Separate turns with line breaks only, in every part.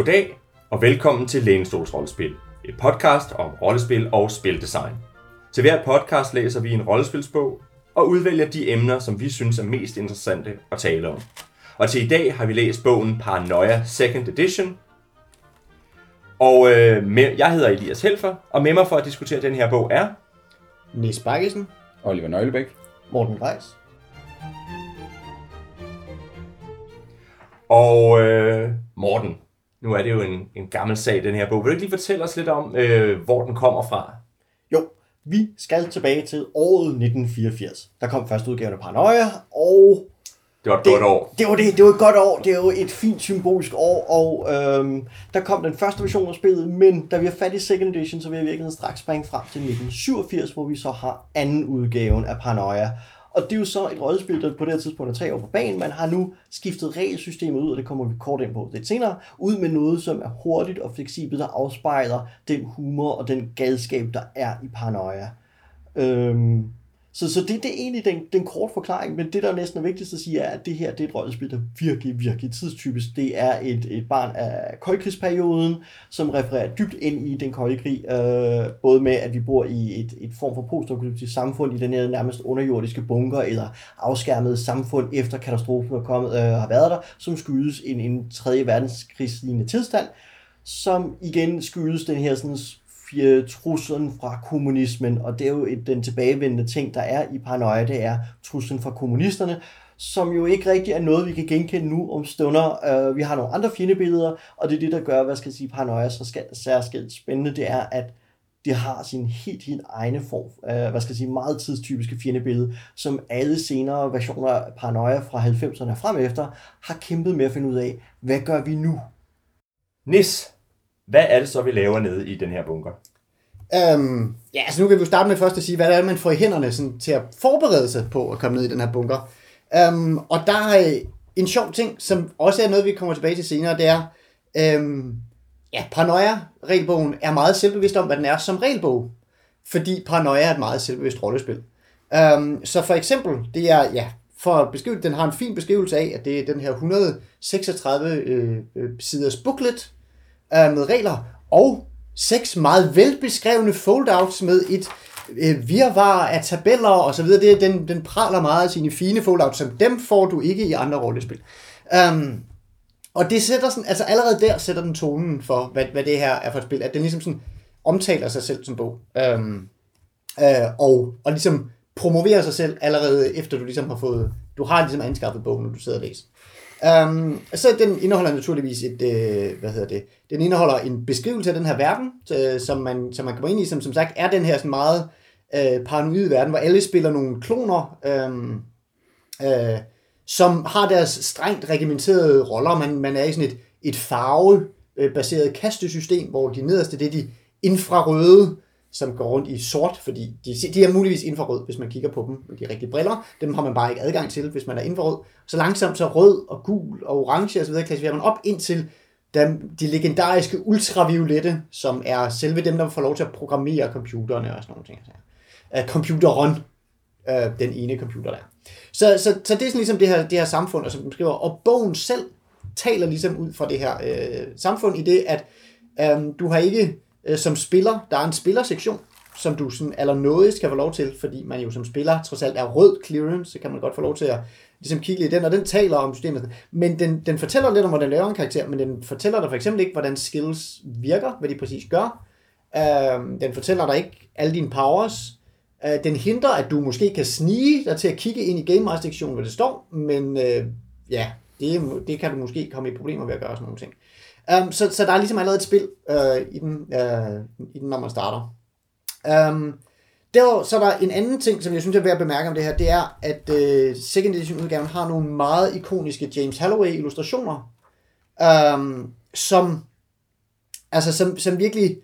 Goddag og velkommen til Lænestols Rollespil, et podcast om rollespil og spildesign. Til hver podcast læser vi en rollespilsbog og udvælger de emner, som vi synes er mest interessante at tale om. Og til i dag har vi læst bogen Paranoia 2nd Edition. Og øh, med, jeg hedder Elias Helfer, og med mig for at diskutere den her bog er...
Nis Bakkesen,
Oliver Nøglebæk.
Morten Reis.
Og øh, Morten, nu er det jo en, en gammel sag, den her bog. Vil du ikke lige fortælle os lidt om, øh, hvor den kommer fra?
Jo, vi skal tilbage til året 1984. Der kom første udgave af Paranoia, og
Det var et
det,
godt år.
det var det. Det var et godt år. Det er jo et fint symbolisk år, og øhm, der kom den første version af spillet, men da vi har fat i second edition, så vil jeg virkelig straks springe frem til 1987, hvor vi så har anden udgaven af Paranoia. Og det er jo så et rollespil, der på det her tidspunkt er tre år på banen. Man har nu skiftet regelsystemet ud, og det kommer vi kort ind på lidt senere, ud med noget, som er hurtigt og fleksibelt, der afspejler den humor og den galskab, der er i Paranoia. Øhm, så, så det, det er egentlig den, den korte forklaring, men det, der er næsten er vigtigst at sige, er, at det her det er et rollespil, der virkelig, virkelig tidstypisk. Det er et, et barn af koldkrigsperioden, som refererer dybt ind i den kolde krig, øh, både med, at vi bor i et, et form for postapokalyptisk samfund i den her nærmest underjordiske bunker, eller afskærmede samfund efter katastrofen er kommet, øh, har været der, som skyldes en, en 3. verdenskrigslignende tilstand, som igen skyldes den her sådan truslen fra kommunismen, og det er jo et, den tilbagevendende ting, der er i paranoia, det er truslen fra kommunisterne, som jo ikke rigtig er noget, vi kan genkende nu om stunder. Uh, vi har nogle andre fjendebilleder, og det er det, der gør, hvad skal jeg sige, paranoia så skal, særskilt spændende, det er, at det har sin helt, helt egne form, uh, hvad skal jeg sige, meget tidstypiske fjendebillede, som alle senere versioner af paranoia fra 90'erne frem efter, har kæmpet med at finde ud af, hvad gør vi nu?
Nis, hvad er det så, vi laver nede i den her bunker?
Øhm, ja, altså nu kan vi jo starte med først at sige, hvad det er, man får i hænderne sådan, til at forberede sig på at komme ned i den her bunker. Øhm, og der er øh, en sjov ting, som også er noget, vi kommer tilbage til senere, det er, øhm, ja, Paranoia-regelbogen er meget selvbevidst om, hvad den er som regelbog. Fordi Paranoia er et meget selvbevidst rollespil. Øhm, så for eksempel, det er, ja, for at beskrive den har en fin beskrivelse af, at det er den her 136 øh, øh, siders booklet øh, med regler, og seks meget velbeskrevne foldouts med et øh, virvar af tabeller og så videre. Det, den, den praler meget af sine fine foldouts, som dem får du ikke i andre rollespil. Um, og det sætter sådan, altså allerede der sætter den tonen for, hvad, hvad det her er for et spil, at den ligesom sådan omtaler sig selv som bog. Um, uh, og, og ligesom promoverer sig selv allerede efter du ligesom har fået, du har ligesom anskaffet bogen, når du sidder og læser. Um, så den indeholder naturligvis et, øh, hvad hedder det, den indeholder en beskrivelse af den her verden, øh, som, man, som man kommer ind i, som som sagt er den her sådan meget øh, paranoide verden, hvor alle spiller nogle kloner, øh, øh, som har deres strengt regimenterede roller. Man, man er i sådan et, et farvebaseret kastesystem, hvor de nederste, det er de infrarøde, som går rundt i sort, fordi de, de er muligvis infrarød, hvis man kigger på dem med de rigtige briller. Dem har man bare ikke adgang til, hvis man er infrarød. Så langsomt så rød og gul og orange osv. klassificerer man op indtil dem, de legendariske ultraviolette, som er selve dem, der får lov til at programmere computerne og sådan nogle ting. Altså. Øh, uh, computeren, uh, øh, den ene computer der. Så, så, så det er sådan ligesom det her, det her samfund, og som den skriver, og bogen selv taler ligesom ud fra det her uh, samfund i det, at um, du har ikke øh, som spiller, der er en spillersektion, som du sådan allernådigst skal få lov til, fordi man jo som spiller trods alt er rød clearance, så kan man godt få lov til at ligesom kigge lidt i den, og den taler om systemet. Men den, den fortæller lidt om, hvordan laver en karakter, men den fortæller dig for eksempel ikke, hvordan skills virker, hvad de præcis gør. Øh, den fortæller dig ikke alle dine powers. Uh, den hindrer, at du måske kan snige dig til at kigge ind i Game Master-sektionen, hvor det står, men øh, ja, det, det kan du måske komme i problemer ved at gøre sådan nogle ting. Um, så, så der er ligesom allerede et spil uh, i, den, uh, i den, når man starter. Um, der, så er der en anden ting, som jeg synes er værd at bemærke om det her, det er, at uh, second edition udgaven har nogle meget ikoniske James Halloway illustrationer, um, som, altså, som, som virkelig,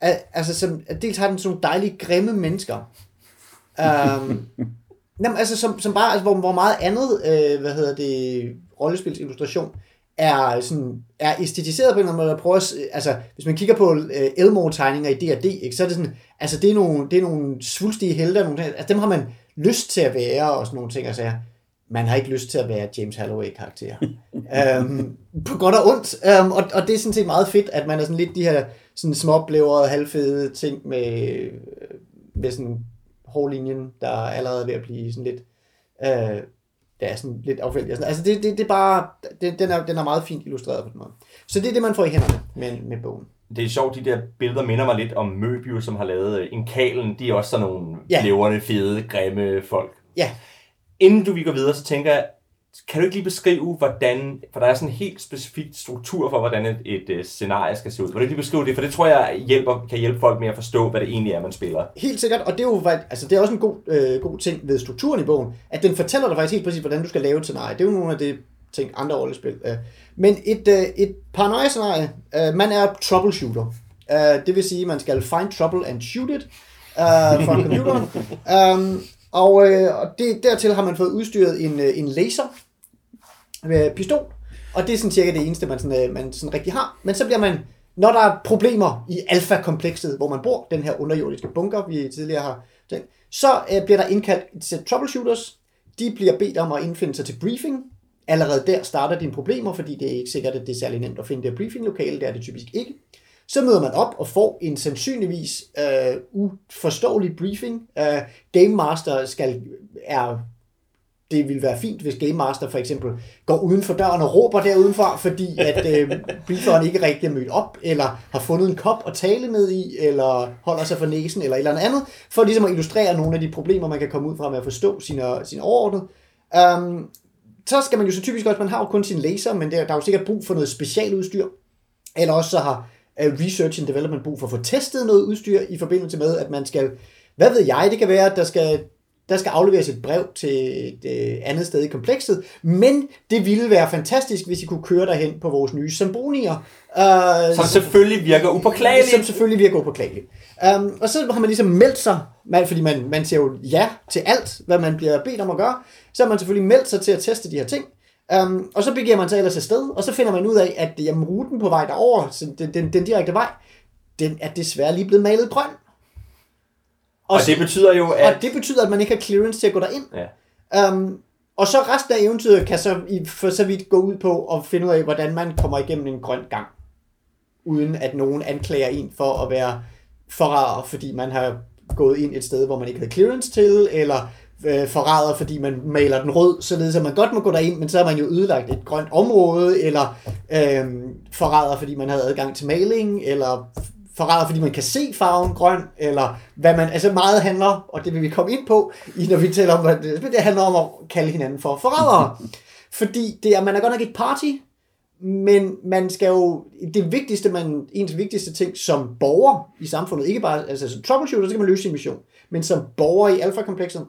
altså, som, dels har den sådan nogle dejlige, grimme mennesker, um, jamen, altså, som, som bare, altså, hvor, hvor meget andet, uh, hvad hedder det, rollespils illustration, er, sådan, er æstetiseret på en eller anden måde. Prøver at, altså, hvis man kigger på uh, Elmore-tegninger i D&D, ikke, så er det sådan, altså det er nogle, det er nogle svulstige helte, nogle, altså dem har man lyst til at være, og sådan nogle ting, altså, man har ikke lyst til at være James Halloway-karakter. øhm, på godt og ondt. Øhm, og, og det er sådan set meget fedt, at man er sådan lidt de her sådan småblevrede, halvfede ting med, med sådan hårlinjen, der er allerede ved at blive sådan lidt... Øh, det er sådan lidt affældig. Altså det, det, det er bare, det, den, er, den er meget fint illustreret på den måde. Så det er det, man får i hænderne med, med bogen.
Det er sjovt, de der billeder minder mig lidt om Møbius, som har lavet øh, en kalen. De er også sådan nogle
ja.
levende, fede, grimme folk.
Ja,
Inden du vi går videre, så tænker jeg, kan du ikke lige beskrive, hvordan, for der er sådan en helt specifik struktur for, hvordan et, et, et scenarie skal se ud. Vil du beskrive det? For det tror jeg hjælper, kan hjælpe folk med at forstå, hvad det egentlig er, man spiller.
Helt sikkert, og det er jo altså, det er også en god, øh, god ting ved strukturen i bogen, at den fortæller dig faktisk helt præcis, hvordan du skal lave et scenarie. Det er jo nogle af de ting, andre rollespil. Øh. Men et, øh, et paranoia-scenarie, øh, man er troubleshooter. Øh, det vil sige, at man skal find trouble and shoot it øh, fra computeren. um, og øh, det, dertil har man fået udstyret en, øh, en laser med pistol, og det er sådan cirka det eneste, man sådan, øh, man sådan rigtig har. Men så bliver man, når der er problemer i alfa-komplekset, hvor man bor, den her underjordiske bunker, vi tidligere har tænkt, så øh, bliver der indkaldt et sæt troubleshooters. De bliver bedt om at indfinde sig til briefing. Allerede der starter dine problemer, fordi det er ikke sikkert, at det er særlig nemt at finde det briefing-lokale. Det er det typisk ikke. Så møder man op og får en sandsynligvis øh, uforståelig briefing. Øh, Game Master skal, er det ville være fint, hvis Game Master for eksempel går uden for døren og råber der udenfor, fordi at øh, brieferen ikke rigtig er mødt op, eller har fundet en kop at tale ned i, eller holder sig for næsen, eller et eller andet, for ligesom at illustrere nogle af de problemer, man kan komme ud fra med at forstå sine, øh, sine overordnede. Um, øhm, så skal man jo så typisk også, man har jo kun sin laser, men der, der er jo sikkert brug for noget specialudstyr, eller også så har uh, Research and Development brug for at få testet noget udstyr i forbindelse med, at man skal, hvad ved jeg, det kan være, at der skal der skal afleveres et brev til et øh, andet sted i komplekset, men det ville være fantastisk, hvis I kunne køre derhen på vores nye Sambonier. Øh,
Som selvfølgelig virker upåklageligt.
som selvfølgelig virker upåklageligt. Um, og så har man ligesom meldt sig, man, fordi man, man siger jo ja til alt, hvad man bliver bedt om at gøre, så har man selvfølgelig meldt sig til at teste de her ting. Um, og så begiver man sig ellers afsted, og så finder man ud af, at jamen, ruten på vej derover, den, den, den direkte vej, den er desværre lige blevet malet grøn.
Og det betyder jo, at...
Og det betyder, at man ikke har clearance til at gå derind.
Ja.
Um, og så resten af eventyret kan så i, for så vidt gå ud på at finde ud af, hvordan man kommer igennem en grøn gang. Uden at nogen anklager en for at være forræder, fordi man har gået ind et sted, hvor man ikke havde clearance til, eller øh, forræder, fordi man maler den rød, således at man godt må gå derind, men så har man jo ødelagt et grønt område, eller øh, forræder, fordi man havde adgang til maling, eller forræder, fordi man kan se farven grøn, eller hvad man, altså meget handler, og det vil vi komme ind på, i når vi taler om, hvad det, det handler om at kalde hinanden for forrædere. fordi det er, man er godt nok et party, men man skal jo, det vigtigste, man, ens vigtigste ting som borger i samfundet, ikke bare, altså som troubleshooter, så kan man løse sin mission, men som borger i alfa-komplekset,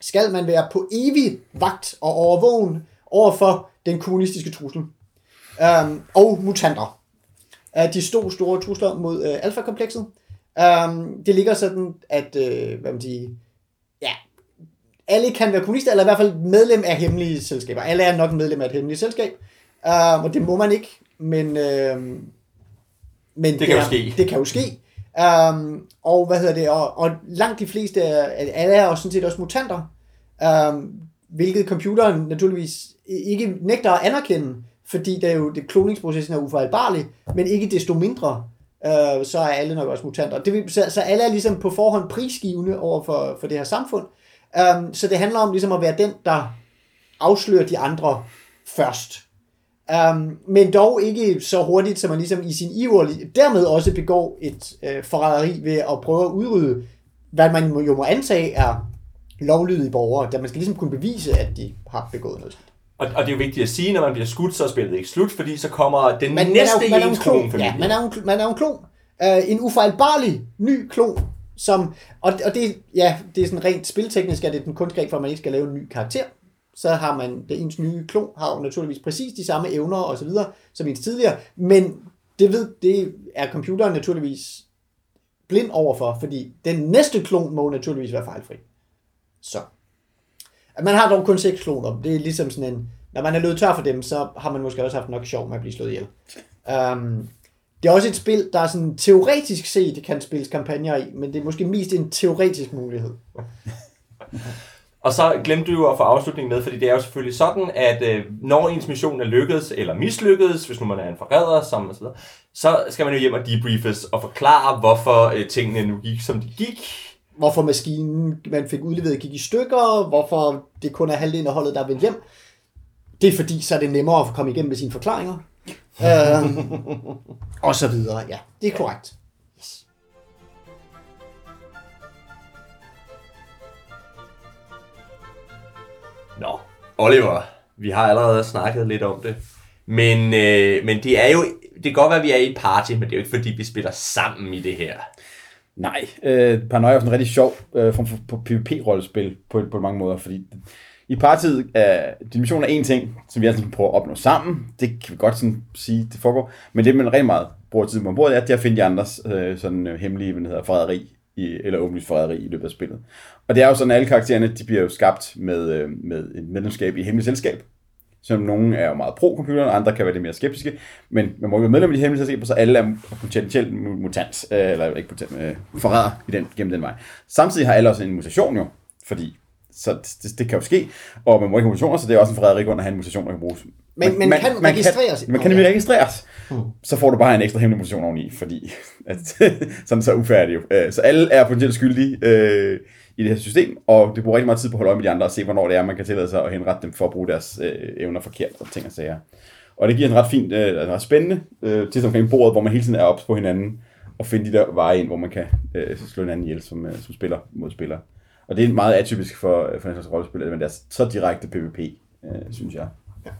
skal man være på evig vagt og overvågen over for den kommunistiske trussel. Um, og mutanter. Uh, de store, store trusler mod uh, alfa-komplekset. Um, det ligger sådan, at, uh, hvad man siger, ja, alle kan være kommunister, eller i hvert fald medlem af hemmelige selskaber. Alle er nok medlem af et hemmeligt selskab. Uh, og det må man ikke, men, uh, men
Det kan jo
er,
ske.
Det kan jo ske. Um, og hvad hedder det, og, og langt de fleste er, alle er også sådan set også mutanter, um, hvilket computeren naturligvis ikke nægter at anerkende, fordi det er jo, det kloningsprocessen er ufejlbarlig, men ikke desto mindre, øh, så er alle nok også mutanter. Det vil, så, så alle er ligesom på forhånd prisgivende over for, for det her samfund. Um, så det handler om ligesom at være den, der afslører de andre først. Um, men dog ikke så hurtigt, som man ligesom i sin iver dermed også begår et øh, forræderi ved at prøve at udrydde, hvad man jo må antage er lovlydige borgere, da man skal ligesom kunne bevise, at de har begået noget.
Og, og det er jo vigtigt at sige, når man bliver skudt, så er spillet ikke slut, fordi så kommer den
Man,
næste
man er, man er en klon. Ja, man er en, man er en klon. Uh, en ufejlbarlig ny klon, som, og, og det, ja, det er sådan rent spilteknisk, at det er den kunstgreb for, at man ikke skal lave en ny karakter. Så har man, det ens nye klon har jo naturligvis præcis de samme evner og så videre, som ens tidligere, men det ved, det er computeren naturligvis blind overfor, fordi den næste klon må naturligvis være fejlfri. Så. Man har dog kun seks kloner. Det er ligesom sådan en, når man er løbet tør for dem, så har man måske også haft nok sjov med at blive slået ihjel. Um, det er også et spil, der er sådan teoretisk set kan spilles kampagner i, men det er måske mest en teoretisk mulighed.
Og så glemte du jo at få afslutningen med, fordi det er jo selvfølgelig sådan, at øh, når ens mission er lykkedes eller mislykkedes, hvis nu man er en forræder, som og så, videre, så skal man jo hjem og debriefes og forklare, hvorfor øh, tingene nu gik, som de gik.
Hvorfor maskinen, man fik udleveret, gik i stykker, hvorfor det kun er halvdelen af holdet, der er vendt hjem. Det er fordi, så er det nemmere at komme igennem med sine forklaringer. øh, og så videre, ja. Det er korrekt.
Nå, Oliver, vi har allerede snakket lidt om det. Men, øh, men det er jo, det kan godt være, at vi er i et party, men det er jo ikke fordi, vi spiller sammen i det her.
Nej, øh, Paranoia er sådan en rigtig sjov øh, form for, for PvP-rollespil på, på mange måder, fordi i partiet er øh, dimension er en ting, som vi altså prøver at opnå sammen. Det kan vi godt sådan sige, det foregår. Men det, man rigtig meget bruger tid på bordet, er, det at finde de andres øh, sådan øh, hemmelige, hvad hedder, forræderi, i, eller åbenlyst forræderi i løbet af spillet. Og det er jo sådan, at alle karaktererne, de bliver jo skabt med, øh, med et medlemskab i et hemmeligt selskab. Som nogle er jo meget pro-computeren, og andre kan være lidt mere skeptiske. Men man må jo være medlem af de hemmelige selskaber, så alle er potentielt mutant, øh, eller ikke mutant, øh, forræder i den, gennem den vej. Samtidig har alle også en mutation jo, fordi så det, det, kan jo ske, og man må ikke have mutationer, så det er også en forræderi grund at have en mutation, der kan bruges.
Men man, man kan man registreres.
Kan, man kan nemlig registreres. Hmm. Så får du bare en ekstra hemmelig mutation oveni, fordi at, sådan så ufærdig jo. Øh, så alle er potentielt skyldige øh, i det her system, og det bruger rigtig meget tid på at holde øje med de andre og se, hvornår det er, man kan tillade sig at henrette dem for at bruge deres øh, evner forkert og ting og sager. Og det giver en ret fin, øh, ret spændende øh, til omkring bordet, hvor man hele tiden er ops på hinanden og finde de der veje ind, hvor man kan øh, slå hinanden ihjel som, øh, som spiller mod spiller. Og det er meget atypisk for, øh, for en slags rollespil, men det er så direkte PvP, øh, synes jeg. Ja.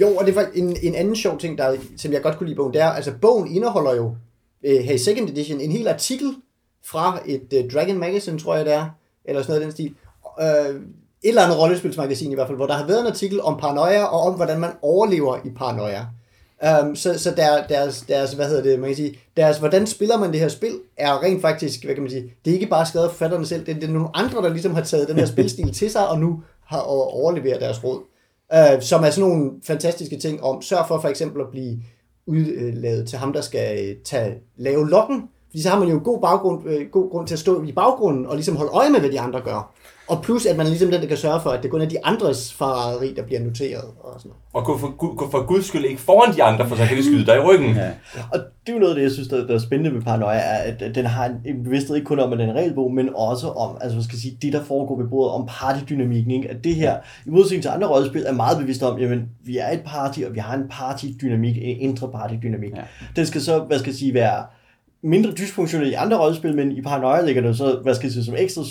Jo, og det var en, en anden sjov ting, der, som jeg godt kunne lide bogen, det er, altså bogen indeholder jo øh, her i second edition en hel artikel fra et øh, Dragon Magazine, tror jeg det er, eller sådan noget af den stil. Øh, et eller andet rollespilsmagasin i hvert fald, hvor der har været en artikel om paranoia, og om hvordan man overlever i paranoia. Um, så så der, deres, deres, hvad hedder det, man kan sige, deres, hvordan spiller man det her spil, er rent faktisk, hvad kan man sige, det er ikke bare skrevet af forfatterne selv, det, det er nogle andre, der ligesom har taget den her spilstil til sig, og nu har overleveret deres råd. Uh, som er sådan nogle fantastiske ting om, sørg for for eksempel at blive udladet til ham, der skal øh, tage, lave lokken, fordi så har man jo god, baggrund, øh, god grund til at stå i baggrunden og ligesom holde øje med, hvad de andre gør. Og plus, at man er ligesom den, der kan sørge for, at det kun er de andres forræderi, der bliver noteret. Og, sådan noget.
og gå for, gå for guds skyld ikke foran de andre, for så kan de skyde dig i ryggen. Ja.
Og det er jo noget af det, jeg synes, der, der er spændende ved Paranoia, er, at den har en bevidsthed ikke kun om, at den er regelbog, men også om, altså man skal sige, det der foregår ved bordet, om partydynamikken. Ikke? At det her, i modsætning til andre rollespil, er meget bevidst om, jamen, vi er et party, og vi har en partydynamik, en indre partydynamik. Ja. Den skal så, hvad skal jeg sige, være mindre dysfunktionel i andre rollespil, men i Paranoia ligger det så, hvad skal jeg sige, som ekstra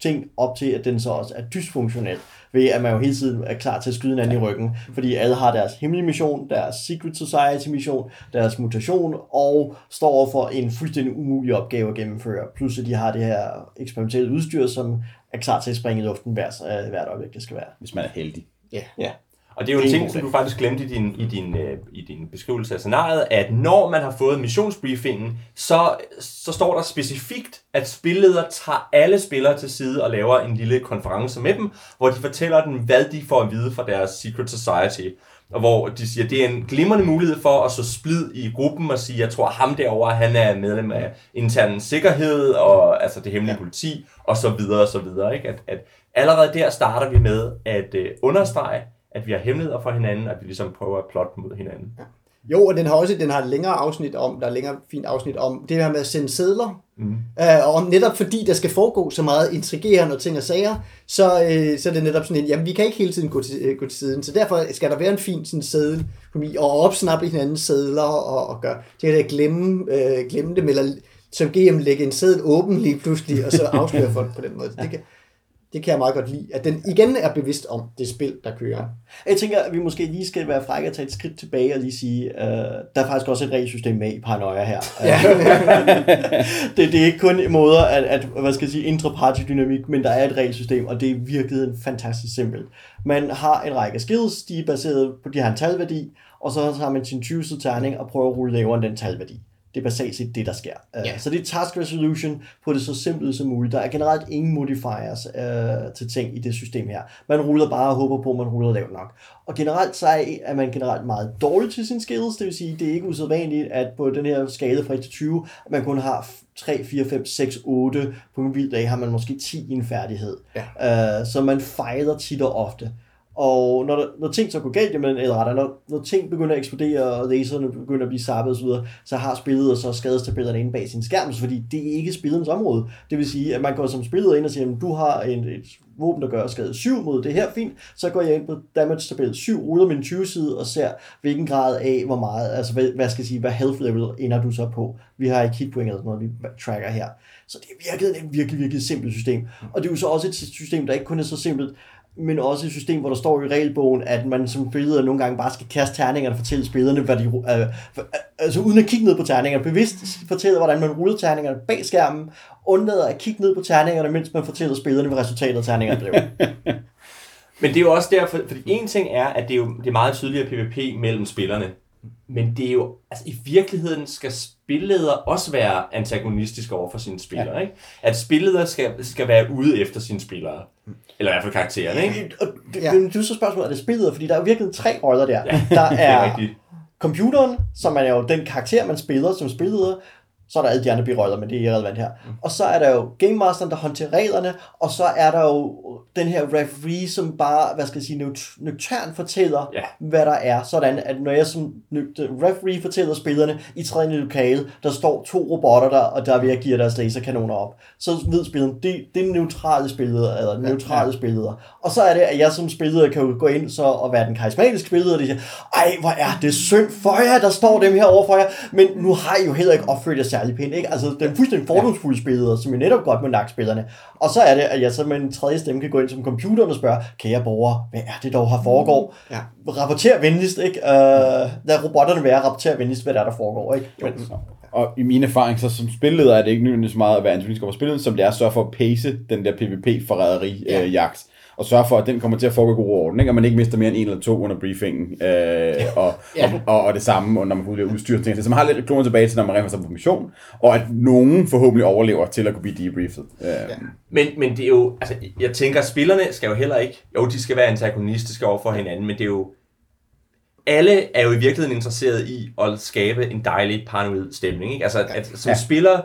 ting op til, at den så også er dysfunktionel, ved at man jo hele tiden er klar til at skyde hinanden i ryggen, fordi alle har deres hemmelige mission, deres Secret Society mission, deres mutation, og står for en fuldstændig umulig opgave at gennemføre. Plus at de har det her eksperimentelle udstyr, som er klar til at springe i luften hvert, hvert øjeblik, det skal være.
Hvis man er heldig.
Ja. Yeah. ja.
Og det er jo en ting, som du faktisk glemte i din, i, din, øh, i din beskrivelse af scenariet, at når man har fået missionsbriefingen, så, så står der specifikt, at spilleder tager alle spillere til side og laver en lille konference med dem, hvor de fortæller dem, hvad de får at vide fra deres Secret Society. Og hvor de siger, at det er en glimrende mulighed for at så splid i gruppen og sige, jeg tror ham derover han er medlem af intern sikkerhed og altså det hemmelige politi og så videre og så videre. Ikke? At, at allerede der starter vi med at øh, understrege, at vi har hemmeligheder for hinanden, at vi ligesom prøver at plotte mod hinanden. Ja.
Jo, og den har også den har længere afsnit om, der er længere fint afsnit om det her med at sende sædler. Mm. Øh, og om netop fordi der skal foregå så meget intrigerende og ting og sager, så, øh, så er det netop sådan en, jamen vi kan ikke hele tiden gå til, øh, gå til siden, så derfor skal der være en fin sådan sædel, og opsnappe hinandens sædler og, og gøre, det kan glemme, øh, glemme dem, eller som GM lægge en sædel åben lige pludselig, og så afsløre folk på den måde. Det kan, det kan jeg meget godt lide, at den igen er bevidst om det spil, der kører.
Jeg tænker, at vi måske lige skal være frække at tage et skridt tilbage og lige sige, uh, der er faktisk også et regelsystem med i Paranoia her. Ja. det, det er ikke kun måder at, at hvad skal jeg sige, indre partydynamik, men der er et regelsystem, og det er virkelig fantastisk simpelt. Man har en række skills, de er baseret på, de har en talværdi, og så har man sin 20 terning og prøver at rulle lavere end den talværdi. Det er basalt set det, der sker. Øh,
Ja.
Så det er task resolution på det så simpelt som muligt. Der er generelt ingen modifiers øh, til ting i det system her. Man ruller bare og håber på, at man ruller lavt nok. Og generelt så er, man generelt meget dårlig til sine skills. Det vil sige, det er ikke usædvanligt, at på den her skala fra 1 til 20, at man kun har 3, 4, 5, 6, 8. På en vild dag har man måske 10 i en færdighed. Ja. Øh, så man fejler tit og ofte. Og når, der, når ting så går galt, jamen, eller rettere, når, når ting begynder at eksplodere, og laserne begynder at blive sappet osv., så har spillet og så skadestabellerne inde bag sin skærm, fordi det er ikke spillets område. Det vil sige, at man går som spillet ind og siger, at du har en, et våben, der gør skade 7 mod det her, fint, så går jeg ind på damage tabel 7, ruller min 20 side og ser, hvilken grad af, hvor meget, altså hvad, hvad skal jeg sige, hvad health level ender du så på. Vi har ikke hitpoint eller sådan noget, vi tracker her. Så det er virkelig et virkelig, virkelig simpelt system. Og det er jo så også et system, der ikke kun er så simpelt, men også et system, hvor der står i regelbogen, at man som spiller nogle gange bare skal kaste terningerne og fortælle spillerne, hvad de, øh, for, øh, altså uden at kigge ned på terningerne, bevidst fortælle, hvordan man ruller terningerne bag skærmen, undlader at kigge ned på terningerne, mens man fortæller spillerne, hvad resultatet af terningerne blev.
Men det er jo også derfor, fordi en ting er, at det er jo det er meget tydeligere PvP mellem spillerne. Men det er jo, altså i virkeligheden skal spilleder også være antagonistiske over for sine spillere, ja. ikke? At spilleder skal, skal være ude efter sine spillere. Eller i hvert fald karaktererne, ikke?
Og det,
Ja.
ja. men du så spørgsmålet, er det spillet? Fordi der er jo virkelig tre roller der.
Ja,
der
det er
er
rigtigt.
computeren, som er jo den karakter, man spiller som spilleder. Så er der alle de andre biroller, men det er irrelevant her. Og så er der jo Game Masteren, der håndterer reglerne, og så er der jo den her referee, som bare, hvad skal jeg sige, nøgt- nøgternt fortæller,
Ja.
hvad der er. Sådan, at når jeg som nøgt- referee fortæller spillerne i tredje lokale, der står to robotter der, og der er ved at give deres laserkanoner op, så ved spilleren, det, det er neutrale spilleder, eller neutrale spilleder. Og så er det, at jeg som spiller kan jo gå ind så og være den karismatiske spiller, og de siger, ej, hvor er det synd for jer, der står dem her over for jer, men nu har I jo heller ikke opført jer særlig pænt, ikke? Altså, den fuldstændig fordomsfulde spilleder, som jo netop godt må nakke spillerne. Og så er det, at jeg så med en tredje stemme kan gå ind som computeren og spørge, kære borgere, hvad er det dog her foregår?
Ja.
Rapporter venligst, ikke? Uh, lad robotterne være, rapporter venligst, hvad der er, der foregår, ikke? Men,
Og i min erfaring, så som spilleder er det ikke nødvendigvis så meget at være antagonistisk over spillet, som det er at sørge for at pace den der PvP-forræderi-jagt. Og sørge for, at den kommer til at foregå god orden, ikke? og man ikke mister mere end en eller to under briefingen, øh, og,
Ja.
og, og, og, det samme, når man får udleveret udstyr og ting. Så man har lidt kloner tilbage til, når man rent er på mission, og at nogen forhåbentlig overlever til at kunne blive debriefet. Øh,
Men, men det er jo, altså, jeg tænker, spillerne skal jo heller ikke, jo, de skal være antagonistiske over for hinanden, men det er jo, alle er jo i virkeligheden interesseret i at skabe en dejlig paranoid stemning, ikke? Altså, at, at som
Ja.
spiller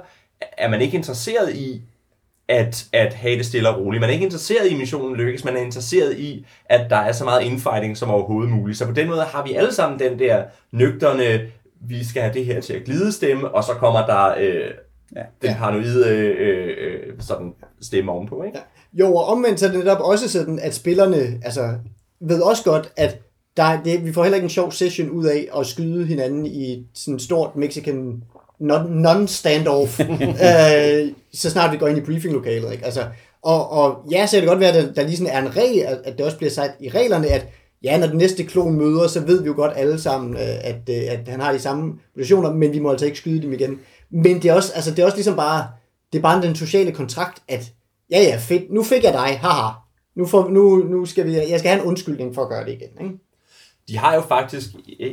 er man ikke interesseret i at, at have det stille og roligt. Man er ikke interesseret i, missionen lykkes. Man er interesseret i, at der er så meget infighting som overhovedet muligt. Så på den måde har vi alle sammen den der nøgterne, vi skal have det her til at glide stemme, og så kommer der øh,
Ja.
den paranoide øh, øh, sådan stemme ovenpå. Ikke?
Jo, og omvendt så er det netop også sådan, at spillerne altså, ved også godt, at der, er- det, vi får heller ikke en sjov session ud af at skyde hinanden i et sådan stort Mexican non-standoff, øh, så snart vi går ind i briefinglokalet. Ikke? Altså, og, og ja, så kan det godt være, at der, der lige sådan er en regel, at, at det også bliver sagt i reglerne, at ja, når den næste klon møder, så ved vi jo godt alle sammen, øh, at, øh, at han har de samme positioner, men vi må altså ikke skyde dem igen. Men det er også, altså, det er også ligesom bare, det er bare den sociale kontrakt, at ja, ja, fedt, nu fik jeg dig, haha. Nu, får, nu, nu skal vi, jeg skal have en undskyldning for at gøre det igen. Ikke?
De har jo faktisk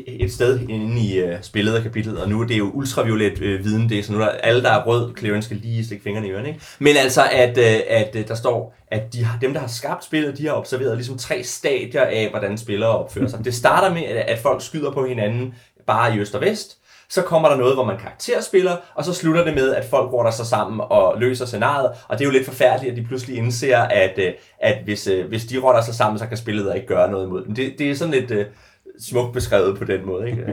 et sted inde i uh, spillet af kapitlet, og nu er det jo ultraviolet uh, viden, det er, så nu er der, alle, der er rød, clearance skal lige stikke fingrene i ørerne. Ikke? Men altså, at, uh, at uh, der står, at de har, dem, der har skabt spillet, de har observeret ligesom tre stadier af, hvordan spillere opfører sig. Det starter med, at, at folk skyder på hinanden bare i øst og vest, så kommer der noget, hvor man karakterspiller, og så slutter det med, at folk rotter sig sammen og løser scenariet, og det er jo lidt forfærdeligt, at de pludselig indser, at, øh, at hvis, øh, hvis de rotter sig sammen, så kan spillet ikke gøre noget imod dem. Det, det er sådan lidt øh, smukt beskrevet på den måde, ikke?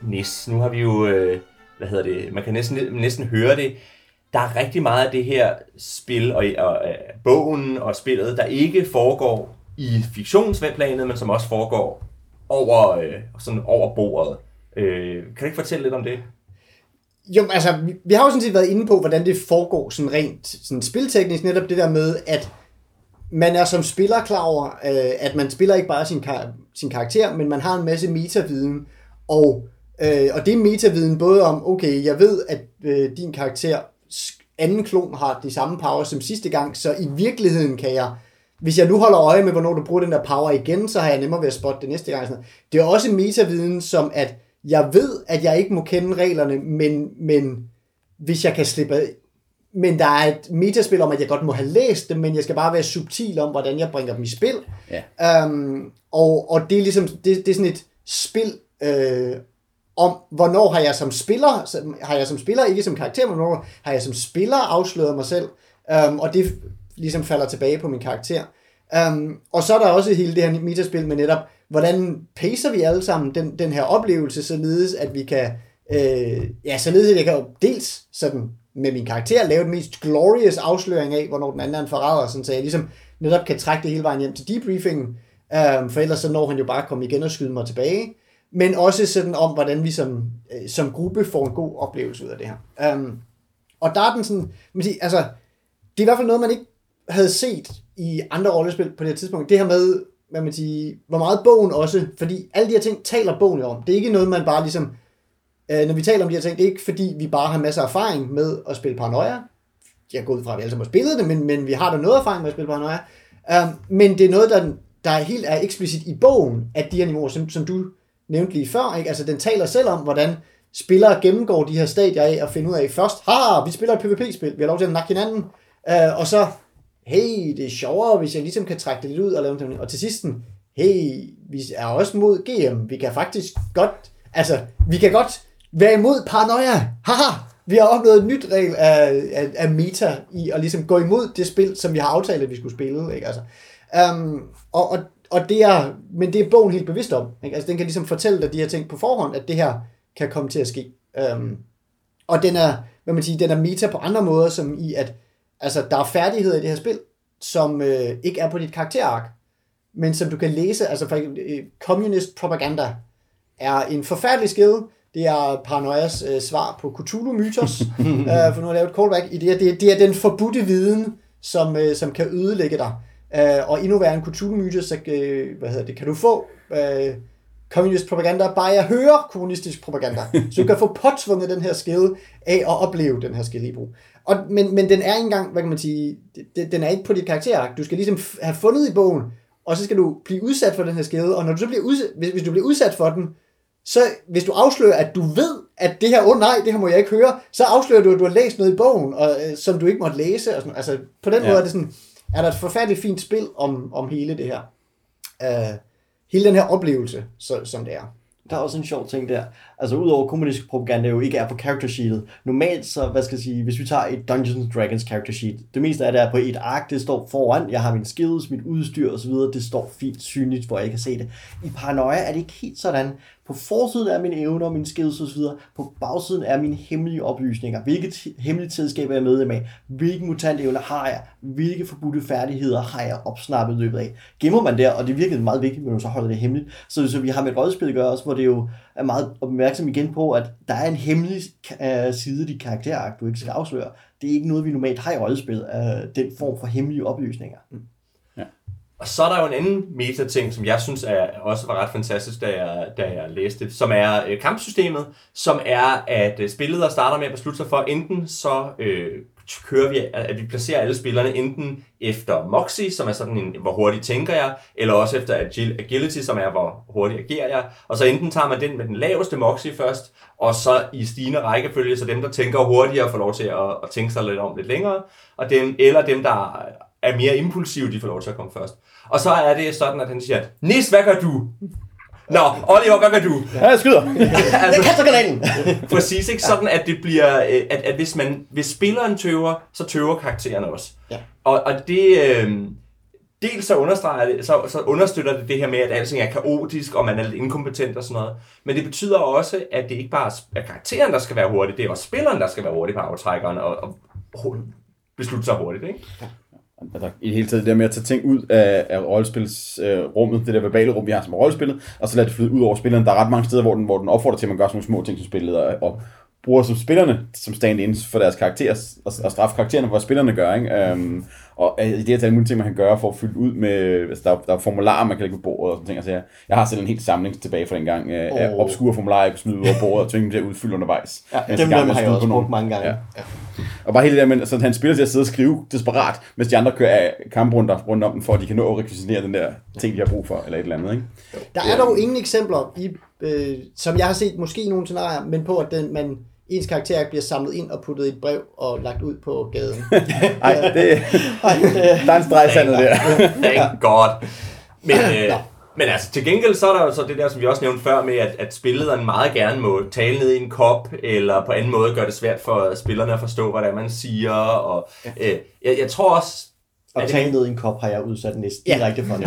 Nis, nu har vi jo, hvad hedder det, man kan næsten, næsten høre det, der er rigtig meget af det her spil og, og og øh, bogen og spillet, der ikke foregår i fiktionsplanet, men som også foregår over, øh, sådan over bordet. Øh, kan du ikke fortælle lidt om det?
Jo, altså, vi, vi har jo sådan set været inde på, hvordan det foregår sådan rent sådan spilteknisk, netop det der med, at man er som spiller klar over, øh, at man spiller ikke bare sin, kar- sin karakter, men man har en masse metaviden, og, øh, og det er metaviden både om, okay, jeg ved, at øh, din karakter anden klon har de samme power som sidste gang, så i virkeligheden kan jeg hvis jeg nu holder øje med, hvornår du bruger den der power igen, så har jeg nemmere ved at spotte det næste gang. Det er også metaviden, som at jeg ved, at jeg ikke må kende reglerne, men, men hvis jeg kan slippe af- men der er et metaspil om, at jeg godt må have læst dem, men jeg skal bare være subtil om, hvordan jeg bringer dem i spil.
Ja.
Um, og, og det er ligesom, det, det er sådan et spil øh, om, hvornår har jeg som spiller, som- har jeg som spiller, ikke som karakter, men hvornår har jeg som spiller afsløret mig selv, um, og det ligesom falder tilbage på min karakter. Um, og så er der også hele det her metaspil med netop, hvordan pacer vi alle sammen den, den her oplevelse, således at vi kan, øh, ja, således at jeg kan dels sådan med min karakter lave den mest glorious afsløring af, hvornår den anden er en forræder, sådan, så jeg ligesom netop kan trække det hele vejen hjem til debriefingen, um, for ellers så når han jo bare at komme igen og skyde mig tilbage, men også sådan om, hvordan vi som, øh, som gruppe får en god oplevelse ud af det her. Um, og der er den sådan, man siger, altså, det er i hvert fald noget, man ikke havde set i andre rollespil på det her tidspunkt. Det her med, hvad man siger, hvor meget bogen også, fordi alle de her ting taler bogen jo om. Det er ikke noget, man bare ligesom, øh, når vi taler om de her ting, det er ikke fordi, vi bare har masser af erfaring med at spille paranoia. Jeg går ud fra, at vi alle sammen har spillet det, men, men vi har da noget erfaring med at spille paranoia. Um, men det er noget, der, der er helt er eksplicit i bogen, at de her niveauer, som, som du nævnte lige før, ikke? altså den taler selv om, hvordan spillere gennemgår de her stadier af at finde ud af først, ha, vi spiller et PvP-spil, vi har lov til at nakke hinanden, øh, og så, hey, det er sjovere, hvis jeg ligesom kan trække det lidt ud og lave det, og til sidst, hey, vi er også mod GM, vi kan faktisk godt, altså, vi kan godt være imod paranoia, haha, vi har opnået et nyt regel af, af, af meta i at ligesom gå imod det spil, som vi har aftalt, at vi skulle spille, ikke? Altså, um, og, og, og det er, men det er bogen helt bevidst om, ikke? Altså, den kan ligesom fortælle dig de her ting på forhånd, at det her kan komme til at ske. Um, og den er, hvad man siger, den er meta på andre måder, som i at, altså, der er færdigheder i det her spil, som øh, ikke er på dit karakterark, men som du kan læse, altså for eksempel, øh, communist propaganda er en forfærdelig skill. Det er Paranoias øh, svar på Cthulhu-mythos, øh, for nu har jeg lavet et callback i det her. Det, er- det er den forbudte viden, som, øh, som kan ødelægge dig. Øh, og endnu værre en Cthulhu-mythos, så øh, hvad hedder det, kan du få øh, communist propaganda bare at høre kommunistisk propaganda. Så du kan få påtvunget den her skill af at opleve den her skill i brug. Og, men, men den er ikke engang, hvad kan man sige, det- den er ikke på dit karakterark. Du skal ligesom have fundet i bogen, og så skal du blive udsat for den her skade, og når du så bliver udsat, hvis, hvis du bliver udsat for den, så hvis du afslører, at du ved, at det her, åh oh, nej, det her må jeg ikke høre, så afslører du, at du har læst noget i bogen, og, øh, som du ikke måtte læse. Og sådan, altså, på den
ja.
måde er, det sådan, er der et forfærdeligt fint spil om, om hele det her. Uh, hele den her oplevelse, så, som det er.
Der er også en sjov ting der. Altså udover kommunistisk propaganda jo ikke er på character sheetet. Normalt så, hvad skal jeg sige, hvis vi tager et Dungeons Dragons character sheet, det meste af det er på et ark, det står foran, jeg har min skills, mit udstyr osv., det står fint synligt, hvor jeg kan se det. I Paranoia er det ikke helt sådan. På forsiden er mine evner, og mine skills osv., på bagsiden er mine hemmelige oplysninger. Hvilket hemmeligt selskab er jeg medlem af? Hvilke mutantevner har jeg? Hvilke forbudte færdigheder har jeg opsnappet i løbet af? Gemmer man der, og det er virkelig meget vigtigt, men man så holder det hemmeligt. Så, så vi har med et rollespil at gøre også, hvor det jo er meget opmærksom igen på, at der er en hemmelig uh, side af dit karakterark, du ikke skal afsløre. Det er ikke noget, vi normalt har i rollespil, uh, den form for hemmelige oplysninger. Mm.
Og så er der jo en anden meta-ting, som jeg synes er, også var ret fantastisk, da jeg, da jeg læste det, som er øh, kampsystemet, som er, at øh, spillet der starter med at beslutte sig for, enten så øh, kører vi, at vi placerer alle spillerne enten efter Moxie, som er sådan en, hvor hurtigt tænker jeg, eller også efter agil- Agility, som er, hvor hurtigt agerer jeg. Og så enten tager man den med den laveste Moxie først, og så i stigende rækkefølge, så dem, der tænker hurtigere, får lov til at, at tænke sig lidt om lidt længere, og dem, eller dem, der er mere impulsive, de får lov til at komme først. Og så er det sådan, at han siger, Nis, hvad gør du? Nå, Oliver, hvad gør du?
Ja, jeg skyder.
Jeg kaster granaten!
Præcis, ikke? Sådan, at det bliver, øh, at, at hvis, man, hvis spilleren tøver, så tøver karaktererne også.
Ja.
Og, og det, øh, dels så, understreger det, så, så understøtter det det her med, at alting er kaotisk, og man er lidt inkompetent og sådan noget. Men det betyder også, at det ikke bare er karakteren, der skal være hurtig, det er også spilleren, der skal være hurtig på aftrækkeren og, og beslutte sig hurtigt, ikke?
Altså, I det hele taget det der med at tage ting ud af, af rollespilsrummet, øh, det der verbale rum, vi har som rollespillet, og så lade det flyde ud over spilleren. Der er ret mange steder, hvor den, hvor den opfordrer til, at man gør sådan nogle små ting som spillet, og bruger som spillerne som stand-ins for deres karakterer, og, og straffe karaktererne for, hvad spillerne gør. Ikke? Um, og øh, i det her mulige ting, man kan gøre for at fylde ud med, altså, der, er- der er formularer, man kan lægge på bordet og sådan ting. Altså, jeg, jeg har selv en helt samling tilbage fra dengang øh, af
Åh.
obskure formularer, jeg kunne smide ud over bordet og tvinge dem til at udfylde undervejs.
Ja, dem, dem har jeg også brugt mange gange.
Ja.
Ja.
Og bare hele det der med, så han spiller til at sidde og skrive desperat, mens de andre kører af kamprunder rundt om den, for at de kan nå at rekvisitere den der ting, de har brug for, eller et eller andet, ikke?
Der er dog ingen eksempler, i, øh, som jeg har set måske i nogle scenarier, men på, at den, man, ens karakter bliver samlet ind og puttet i et brev og lagt ud på gaden.
Nej, det, der er en streg sandet der.
Thank God. Men, øh, men altså, til gengæld så er der jo så det der, som vi også nævnte før med, at, at spillederen meget gerne må tale ned i en kop, eller på anden måde gøre det svært for spillerne at forstå, hvad det er, man siger. Og, øh, jeg, jeg tror også,
Og tale ned i en kop har jeg udsat næsten
Ja.
direkte for det.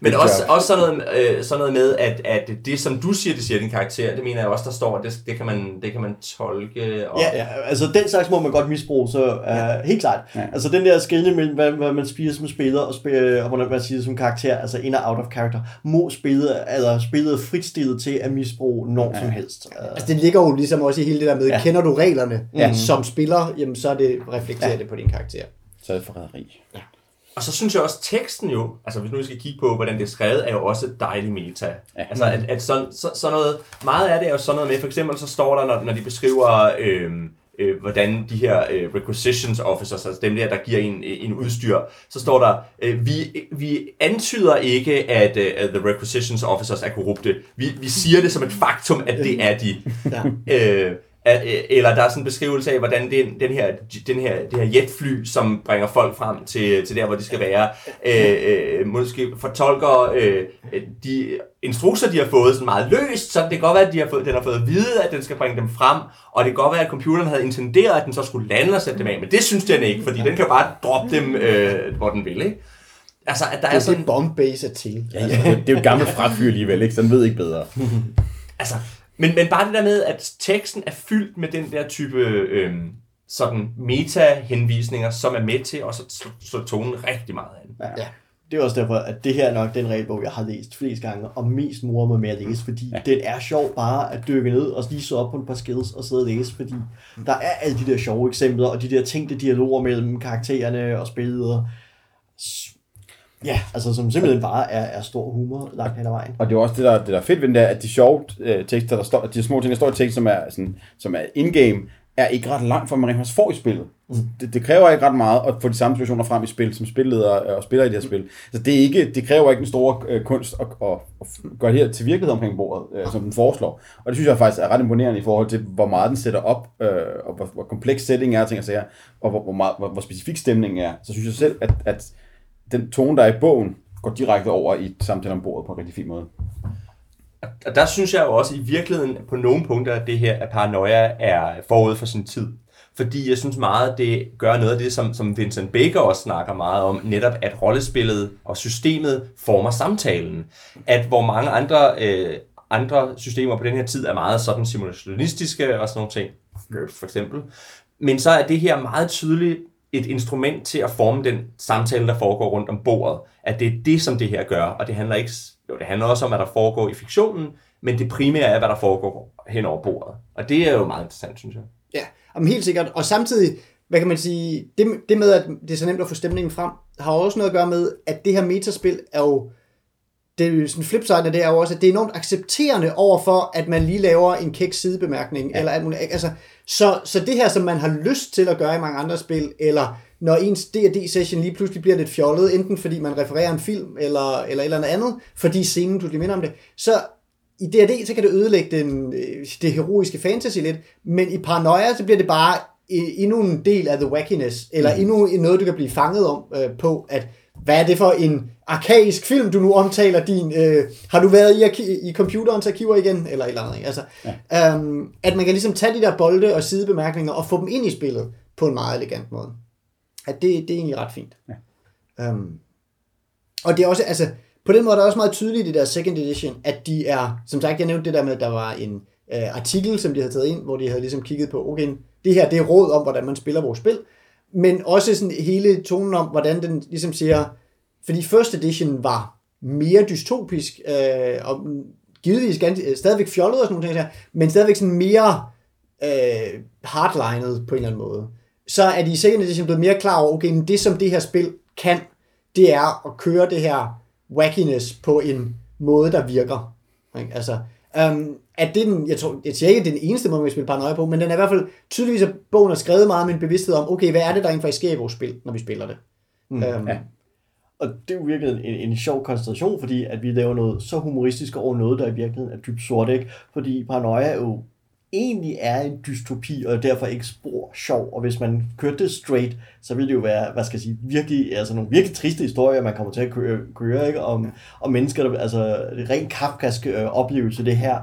Men også, også sådan, noget, øh, sådan noget med, at, at det som du siger, det siger din karakter, det mener jeg også, der står, det, det, kan, man, det kan man tolke. Og,
Ja, ja, altså den slags må man godt misbruge, så uh, helt klart.
Ja.
Altså den der skille mellem, hvad, hvad man spiser som spiller, og, spil, og hvordan man siger som karakter, altså in og out of character, må spillet, eller spillet fritstillet til at misbruge når som helst. Uh,
altså, det ligger jo ligesom også i hele det der med,
Ja.
ja. kender du reglerne
Ja.
ja. som spiller, jamen så er det reflekterer
Ja.
det på din karakter.
Så er det forræderi.
Og så synes jeg også, teksten jo, altså hvis nu vi skal kigge på, hvordan det er skrevet, er jo også dejlig meta. Ja. Altså, at, at sådan, så, sådan noget, meget af det er jo sådan noget med, for eksempel så står der, når, når de beskriver, øh, øh, hvordan de her øh, requisitions officers, altså dem der, der giver en, en udstyr, så står der, øh, vi, vi antyder ikke, at øh, the requisitions officers er korrupte. Vi, vi siger det som et faktum, at det er de.
Ja.
Øh, øh, eller der er sådan en beskrivelse af, hvordan den, den her, den her, det her jetfly, som bringer folk frem til, til der, hvor de skal være, øh, øh, måske fortolker øh, de instrukser, de har fået sådan meget løst, så det kan godt være, at de har fået, den har fået at vide, at den skal bringe dem frem, og det kan godt være, at computeren havde intenderet, at den så skulle lande og sætte dem af, men det synes den ikke, fordi den kan bare droppe dem, øh, hvor den vil, ikke? Altså, at der
Det
er
er
sådan...
det, Bombase er til.
Ja, ja, det, det er jo et gammelt frafyr alligevel, ikke? Så den ved ikke bedre.
Altså, men, men bare det der med, at teksten er fyldt med den der type øhm, sådan meta-henvisninger, som er med til også at slå, tonen rigtig meget an.
Ja.
det er også derfor, at det her er nok den regelbog, jeg har læst flest gange, og mest morer mig med at læse, fordi ja. den er sjov bare at dykke ned og lige så op på et par skills og sidde og læse, fordi der er alle de der sjove eksempler, og de der tænkte dialoger mellem karaktererne og spillet. Ja, altså som simpelthen bare er, er stor humor langt hen ad vejen.
Og det er også det, der, det der er fedt ved den der, at de sjove øh, tekster, der står, de små ting, der står i teksten, som er, sådan, som er in-game, er ikke ret langt fra, man rent får i spillet. Mm. Det, det, kræver ikke ret meget at få de samme situationer frem i spil, som spilledere og spiller i det her spil. Så det, er ikke, det kræver ikke en stor øh, kunst at, at, at gøre det her til virkelighed omkring bordet, øh, som den foreslår. Og det synes jeg faktisk er ret imponerende i forhold til, hvor meget den sætter op, øh, og hvor, hvor kompleks setting er, ting og sager, og hvor, hvor, meget, hvor, hvor specifik stemningen er. Så synes jeg selv, at, at den tone, der er i bogen, går direkte over i samtalen om bordet på en rigtig fin måde.
Og der synes jeg jo også i virkeligheden på nogle punkter, at det her at paranoia er forud for sin tid. Fordi jeg synes meget, det gør noget af det, som, som Vincent Baker også snakker meget om, netop at rollespillet og systemet former samtalen. At hvor mange andre, øh, andre systemer på den her tid er meget sådan simulationistiske og sådan nogle ting, for eksempel. Men så er det her meget tydeligt et instrument til at forme den samtale, der foregår rundt om bordet. At det er det, som det her gør, og det handler ikke jo, det handler også om, hvad der foregår i fiktionen, men det primære er, hvad der foregår hen over bordet. Og det er jo meget interessant, synes jeg.
Ja, jamen helt sikkert. Og samtidig, hvad kan man sige, det, det med, at det er så nemt at få stemningen frem, har også noget at gøre med, at det her metaspil er jo, det er jo sådan flipside af det er jo også, at det er enormt accepterende over for, at man lige laver en kæk sidebemærkning, ja. eller alt muligt. Altså, så, så det her, som man har lyst til at gøre i mange andre spil, eller når ens D&D-session lige pludselig bliver lidt fjollet, enten fordi man refererer en film, eller, eller et eller andet andet, fordi scenen pludselig minder om det, så i D&D, så kan det ødelægge den, øh, det heroiske fantasy lidt, men i Paranoia, så bliver det bare endnu en del af the wackiness, eller mm. endnu noget, du kan blive fanget om øh, på, at hvad er det for en arkaisk film, du nu omtaler din... Øh, har du været i, arki- i computerens arkiver igen? Eller et eller andet, ikke? Altså, ja. øhm, at man kan ligesom tage de der bolde og sidebemærkninger og få dem ind i spillet på en meget elegant måde. At det, det er egentlig ret fint. Ja. Um, og det er også, altså, på den måde er det også meget tydeligt i deres second edition, at de er, som sagt, jeg nævnte det der med, at der var en øh, artikel, som de havde taget ind, hvor de havde ligesom kigget på, okay, det her, det er råd om, hvordan man spiller vores spil, men også sådan hele tonen om, hvordan den ligesom siger, fordi first edition var mere dystopisk, øh, og givetvis ganske, øh, stadigvæk fjollet og sådan nogle ting, der, men stadigvæk sådan mere øh, hardlinet på en eller anden måde. Så er de i second edition blevet mere klar over, okay, men det som det her spil kan, det er at køre det her wackiness på en måde, der virker. Ikke? Altså, um, at det er den, jeg, tror, jeg siger ikke, det er den eneste måde, man kan spille paranoia på, men den er i hvert fald tydeligvis, at bogen er skrevet meget med en bevidsthed om, okay, hvad er det, der egentlig faktisk sker i vores spil, når vi spiller det? Mm, øhm,
ja.
Og det er jo virkelig en, en sjov konstellation, fordi at vi laver noget så humoristisk over noget, der i virkeligheden er dybt sort, ikke? Fordi paranoia jo egentlig er en dystopi, og derfor ikke spor sjov. Og hvis man kørte det straight, så ville det jo være, hvad skal jeg sige, virkelig, altså nogle virkelig triste historier, man kommer til at køre, køre ikke? Om, om mennesker, der, altså det er rent kafkask øh, oplevelse, det her,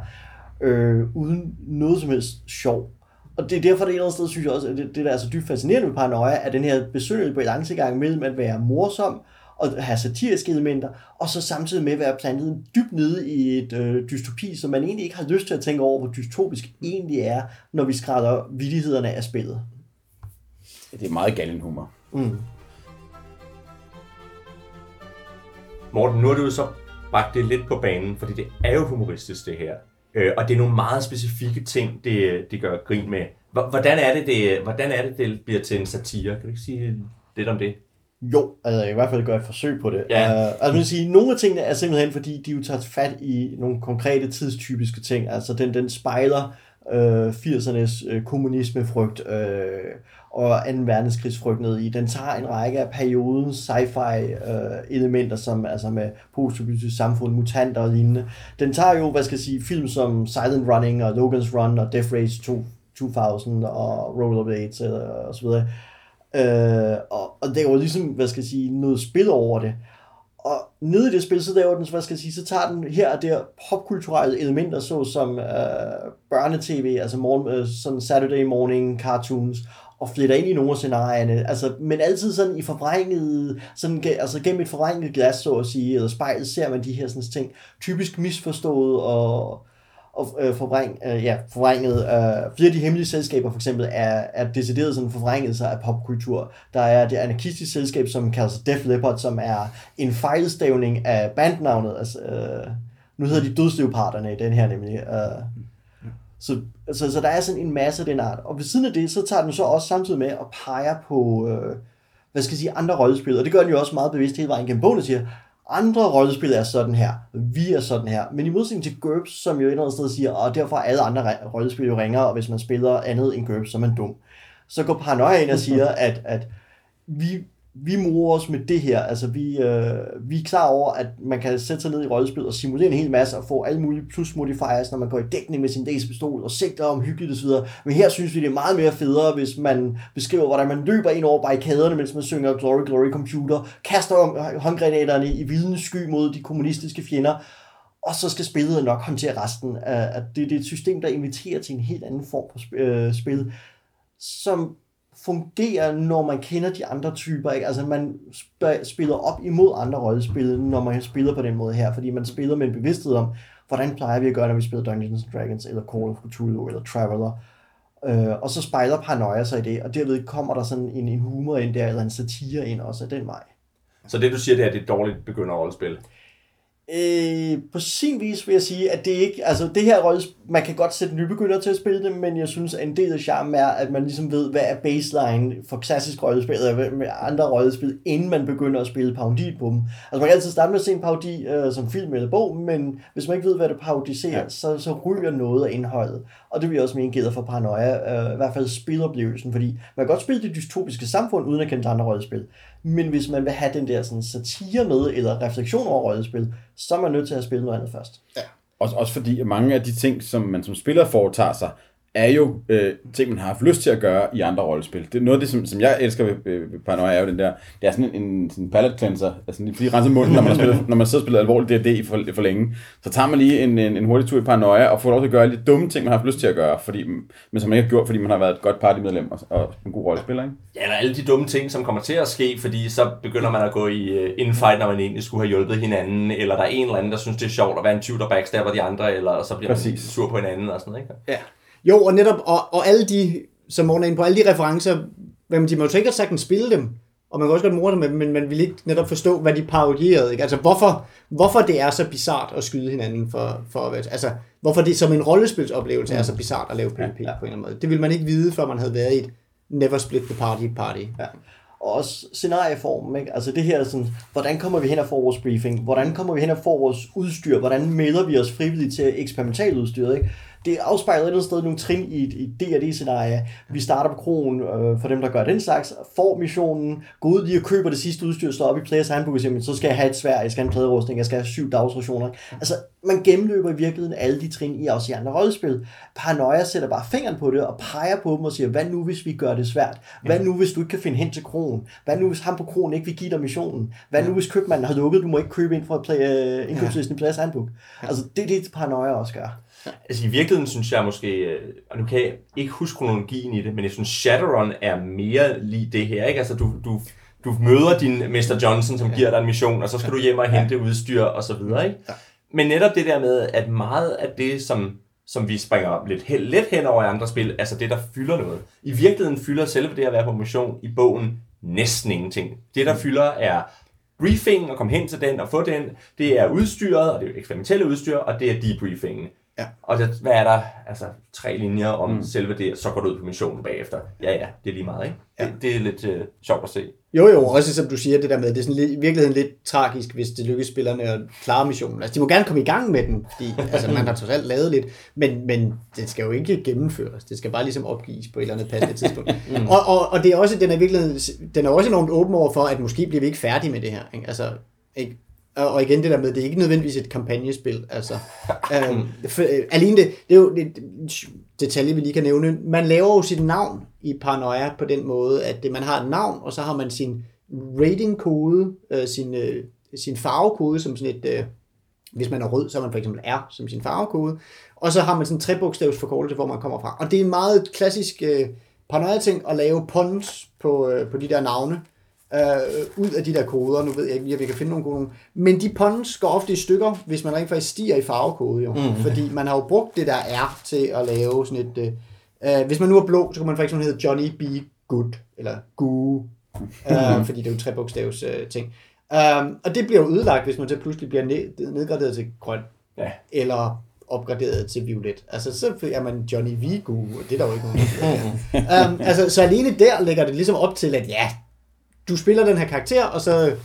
øh, uden noget som helst sjov. Og det er derfor, det er et eller andet sted, synes jeg også, at det, det der er så dybt fascinerende med paranoia, er den her besøgende balancegang mellem at være morsom, og have satiriske elementer, og så samtidig med at være plantet dybt nede i et øh, dystopi, som man egentlig ikke har lyst til at tænke over, hvor dystopisk egentlig er, når vi skrædder vidighederne af spillet.
Det er meget galen humor.
Mm.
Morten, nu har du jo så bragt det lidt på banen, fordi det er jo humoristisk det her. Øh, og det er nogle meget specifikke ting, det, det gør grin med. Hvordan er, det, det, hvordan er det, det bliver til en satire? Kan du ikke sige lidt om det?
Jo, altså jeg i hvert fald gøre et forsøg på det.
Ja.
Uh, altså man sige, nogle af tingene er simpelthen, fordi de jo tager fat i nogle konkrete tidstypiske ting. Altså den, den spejler øh, 80'ernes øh, kommunismefrygt øh, og 2. verdenskrigsfrygt ned i. Den tager en række af periodens sci-fi øh, elementer, som altså med postoplytisk samfund, mutanter og lignende. Den tager jo, hvad skal jeg sige, film som Silent Running og Logan's Run og Death Race 2, 2000 og Rollerblades og, øh, og så videre. Øh, og, og det er jo ligesom, hvad skal jeg sige, noget spil over det. Og nede i det spil, så laver den, hvad skal jeg sige, så tager den her og der popkulturelle elementer, såsom øh, børnetv, altså morgen, øh, sådan Saturday morning cartoons, og fletter ind i nogle af scenarierne, altså, men altid sådan i forvrænget, sådan, altså gennem et forvrænget glas, så at sige, eller spejl, ser man de her sådan ting, typisk misforstået og, og øh, forvræng, øh, ja, forvrænget. Øh, flere af de hemmelige selskaber for eksempel er, er decideret sådan forvrænget sig af popkultur. Der er det anarkistiske selskab, som kalder sig Def Leppard, som er en fejlstavning af bandnavnet. Altså, øh, nu hedder de Dødsleoparderne i den her nemlig. Øh, så, så, så der er sådan en masse af den art. Og ved siden af det, så tager den så også samtidig med og peger på, øh, hvad skal jeg sige, andre rollespil. Og det gør den jo også meget bevidst hele vejen gennem bogen, og siger, andre rollespil er sådan her, vi er sådan her. Men i modsætning til GURPS, som jo et eller andet sted siger, og derfor er alle andre rollespil jo ringer, og hvis man spiller andet end GURPS, så er man dum. Så går Paranoia ind og siger, at, at vi, vi morer os med det her. Altså, vi, øh, vi er klar over, at man kan sætte sig ned i rollespil og simulere en hel masse og få alle mulige plus modifiers, når man går i dækning med sin laserpistol og sigter om hyggeligt osv. Men her synes vi, det er meget mere federe, hvis man beskriver, hvordan man løber ind over barrikaderne, mens man synger Glory, Glory Computer, kaster håndgranaterne i vildende sky mod de kommunistiske fjender, og så skal spillet nok håndtere resten. At det, det er et system, der inviterer til en helt anden form for øh, spil, som fungerer, når man kender de andre typer. Ikke? Altså man sp- spiller op imod andre rollespil, når man spiller på den måde her, fordi man spiller med en bevidsthed om, hvordan plejer vi at gøre, når vi spiller Dungeons and Dragons, eller Call of Cthulhu, eller Traveller. Øh, og så spejler paranoia sig i det, og derved kommer der sådan en, en humor ind der, eller en satire ind også af den vej.
Så det du siger, det er, at det er et dårligt begynder rollespil?
Øh, på sin vis vil jeg sige, at det ikke, altså det her rolle, man kan godt sætte nybegynder til at spille det, men jeg synes, at en del af charmen er, at man ligesom ved, hvad er baseline for klassisk rollespil, eller med andre rollespil, inden man begynder at spille parodi på dem. Altså man kan altid starte med at se en parodi øh, som film eller bog, men hvis man ikke ved, hvad det parodiserer, ja. så, så ryger noget af indholdet. Og det vil jeg også mene gælder for paranoia, øh, i hvert fald spiloplevelsen, fordi man kan godt spille det dystopiske samfund, uden at kende andre rollespil. Men hvis man vil have den der sådan, satire med, eller refleksion over rollespil, så er man nødt til at spille noget andet først.
Ja. Også, også fordi mange af de ting, som man som spiller foretager sig, er jo øh, ting, man har haft lyst til at gøre i andre rollespil. Det er noget af det, som, som jeg elsker ved, ved Paranoia, er jo den der, det er sådan en, en sådan palate cleanser, altså lige renser munden, når man, har spillet, når man sidder og spiller alvorligt D&D i for, for længe. Så tager man lige en, en, en hurtig tur i Paranoia, og får lov til at gøre lidt dumme ting, man har haft lyst til at gøre, fordi, men som man ikke har gjort, fordi man har været et godt partymedlem og, og en god rollespiller, ikke?
Ja, eller alle de dumme ting, som kommer til at ske, fordi så begynder man at gå i uh, infight, når man egentlig skulle have hjulpet hinanden, eller der er en eller anden, der synes, det er sjovt at være en tyv, der backstabber de andre, eller så bliver Præcis. man sur på hinanden og sådan noget, ikke?
Ja. Jo, og netop, og, og alle de, som Morten er inde på, alle de referencer, men de må jo sikkert sagtens spille dem, og man kan også godt morde dem, men man vil ikke netop forstå, hvad de parodierede. Ikke? Altså, hvorfor, hvorfor det er så bizart at skyde hinanden for, for altså, hvorfor det som en rollespilsoplevelse mm. er så bizart at lave PvP ja, ja. på en eller anden måde. Det vil man ikke vide, før man havde været i et never split the party party. Ja.
og også scenarieformen. Ikke? Altså det her sådan, hvordan kommer vi hen og får vores briefing? Hvordan kommer vi hen og får vores udstyr? Hvordan melder vi os frivilligt til eksperimentaludstyret? Ikke? Det afspejler et eller andet sted nogle trin i et, et D&D-scenarie. Vi starter på krogen øh, for dem, der gør den slags, får missionen, går ud lige og køber det sidste udstyr, står op i Players Handbook og siger, så skal jeg have et svær, jeg skal have en pladerustning, jeg skal have syv dagsrationer. Altså, man gennemløber i virkeligheden alle de trin i også i andre rollespil. Paranoia sætter bare fingeren på det og peger på dem og siger, hvad nu hvis vi gør det svært? Hvad nu hvis du ikke kan finde hen til krogen? Hvad nu hvis ham på krogen ikke vil give dig missionen? Hvad nu hvis købmanden har lukket, du må ikke købe ind fra play, uh, indkøbslisten i Players Handbook? Altså, det er det, Paranoia også gør.
Altså i virkeligheden synes jeg måske, øh, og nu kan jeg ikke huske kronologien i det, men jeg synes Shadowrun er mere lige det her, ikke? Altså du, du, du møder din Mr. Johnson, som ja. giver dig en mission, og så skal du hjem og hente ja. udstyr og så videre, ikke? Ja. Men netop det der med, at meget af det, som, som vi springer lidt, let hen over i andre spil, altså det, der fylder noget. I virkeligheden fylder selve det at være på mission i bogen næsten ingenting. Det, der mm. fylder, er briefingen og komme hen til den og få den. Det er udstyret, og det er eksperimentelle udstyr, og det er debriefingen. Ja. Og det, hvad er der? Altså tre linjer om mm. selve det, så går du ud på missionen bagefter. Ja, ja, det er lige meget, ikke? Ja. Det, det er lidt øh, sjovt at se.
Jo, jo, også som du siger det der med, det er sådan lidt, i virkeligheden lidt tragisk, hvis det lykkes spillerne at klare missionen. Altså, de må gerne komme i gang med den, fordi altså, man har trods alt lavet lidt, men, men det skal jo ikke gennemføres. Det skal bare ligesom opgives på et eller andet passende tidspunkt. mm. og, og, og, det er også, den er, virkelig, den er også enormt åben over for, at måske bliver vi ikke færdige med det her. Ikke? Altså, ikke? Og igen det der med, det er ikke nødvendigvis et kampagnespil. Altså, øhm, for, øh, alene det, det er jo et detalje, vi lige kan nævne. Man laver jo sit navn i Paranoia på den måde, at det, man har et navn, og så har man sin rating-kode, øh, sin, øh, sin farvekode, som sådan et... Øh, hvis man er rød, så har man for eksempel R som sin farvekode. Og så har man sådan en trebogstavs forkortelse, hvor man kommer fra. Og det er en meget klassisk øh, paranoia-ting at lave puns på, øh, på de der navne øh, ud af de der koder. Nu ved jeg ikke, at vi kan finde nogle koder. Men de puns går ofte i stykker, hvis man rent faktisk stiger i farvekode. Jo. Mm. Fordi man har jo brugt det der R til at lave sådan et... Øh, øh hvis man nu er blå, så kan man for eksempel hedde Johnny B. Good, eller Goo, øh, fordi det er jo tre bogstavs øh, ting. Um, og det bliver jo ødelagt, hvis man så pludselig bliver ned, nedgraderet til grøn. Ja. Eller opgraderet til violet. Altså, så er man Johnny Vigo, og det er der jo ikke nogen. um, altså, så alene der lægger det ligesom op til, at ja, du spiller den her karakter, og så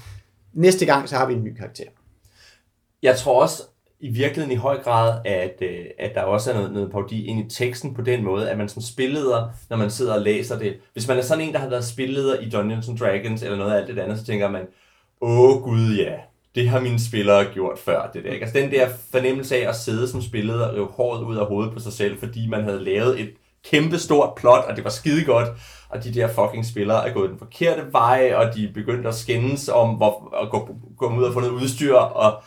næste gang, så har vi en ny karakter.
Jeg tror også i virkeligheden i høj grad, at, øh, at der også er noget, noget parodi ind i teksten på den måde, at man som spilleder, når man sidder og læser det, hvis man er sådan en, der har været spilleder i Dungeons and Dragons eller noget af alt det andet, så tænker man, åh gud ja, det har mine spillere gjort før. Det der. Altså den der fornemmelse af at sidde som spilleder og rive håret ud af hovedet på sig selv, fordi man havde lavet et kæmpe stort plot, og det var skide godt, og de der fucking spillere er gået den forkerte vej, og de er begyndt at skændes om hvor, at gå, gå ud og få noget udstyr, og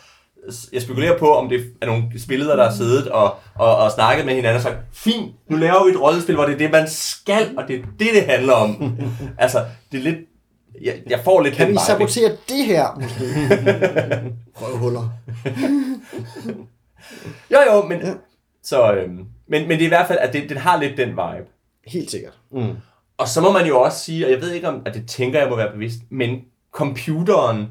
jeg spekulerer på, om det er nogle spillere, der har siddet og, og, og snakket med hinanden og sagt, fint, nu laver vi et rollespil, hvor det er det, man skal, og det er det, det handler om. altså, det er lidt jeg, jeg får lidt
Kan vi sabotere det her, måske? Røvhuller.
jo, jo, men... Så, øhm, men, men det er i hvert fald, at det, det har lidt den vibe.
Helt sikkert. Mm.
Og så må man jo også sige, og jeg ved ikke om, at det tænker jeg må være bevidst, men computeren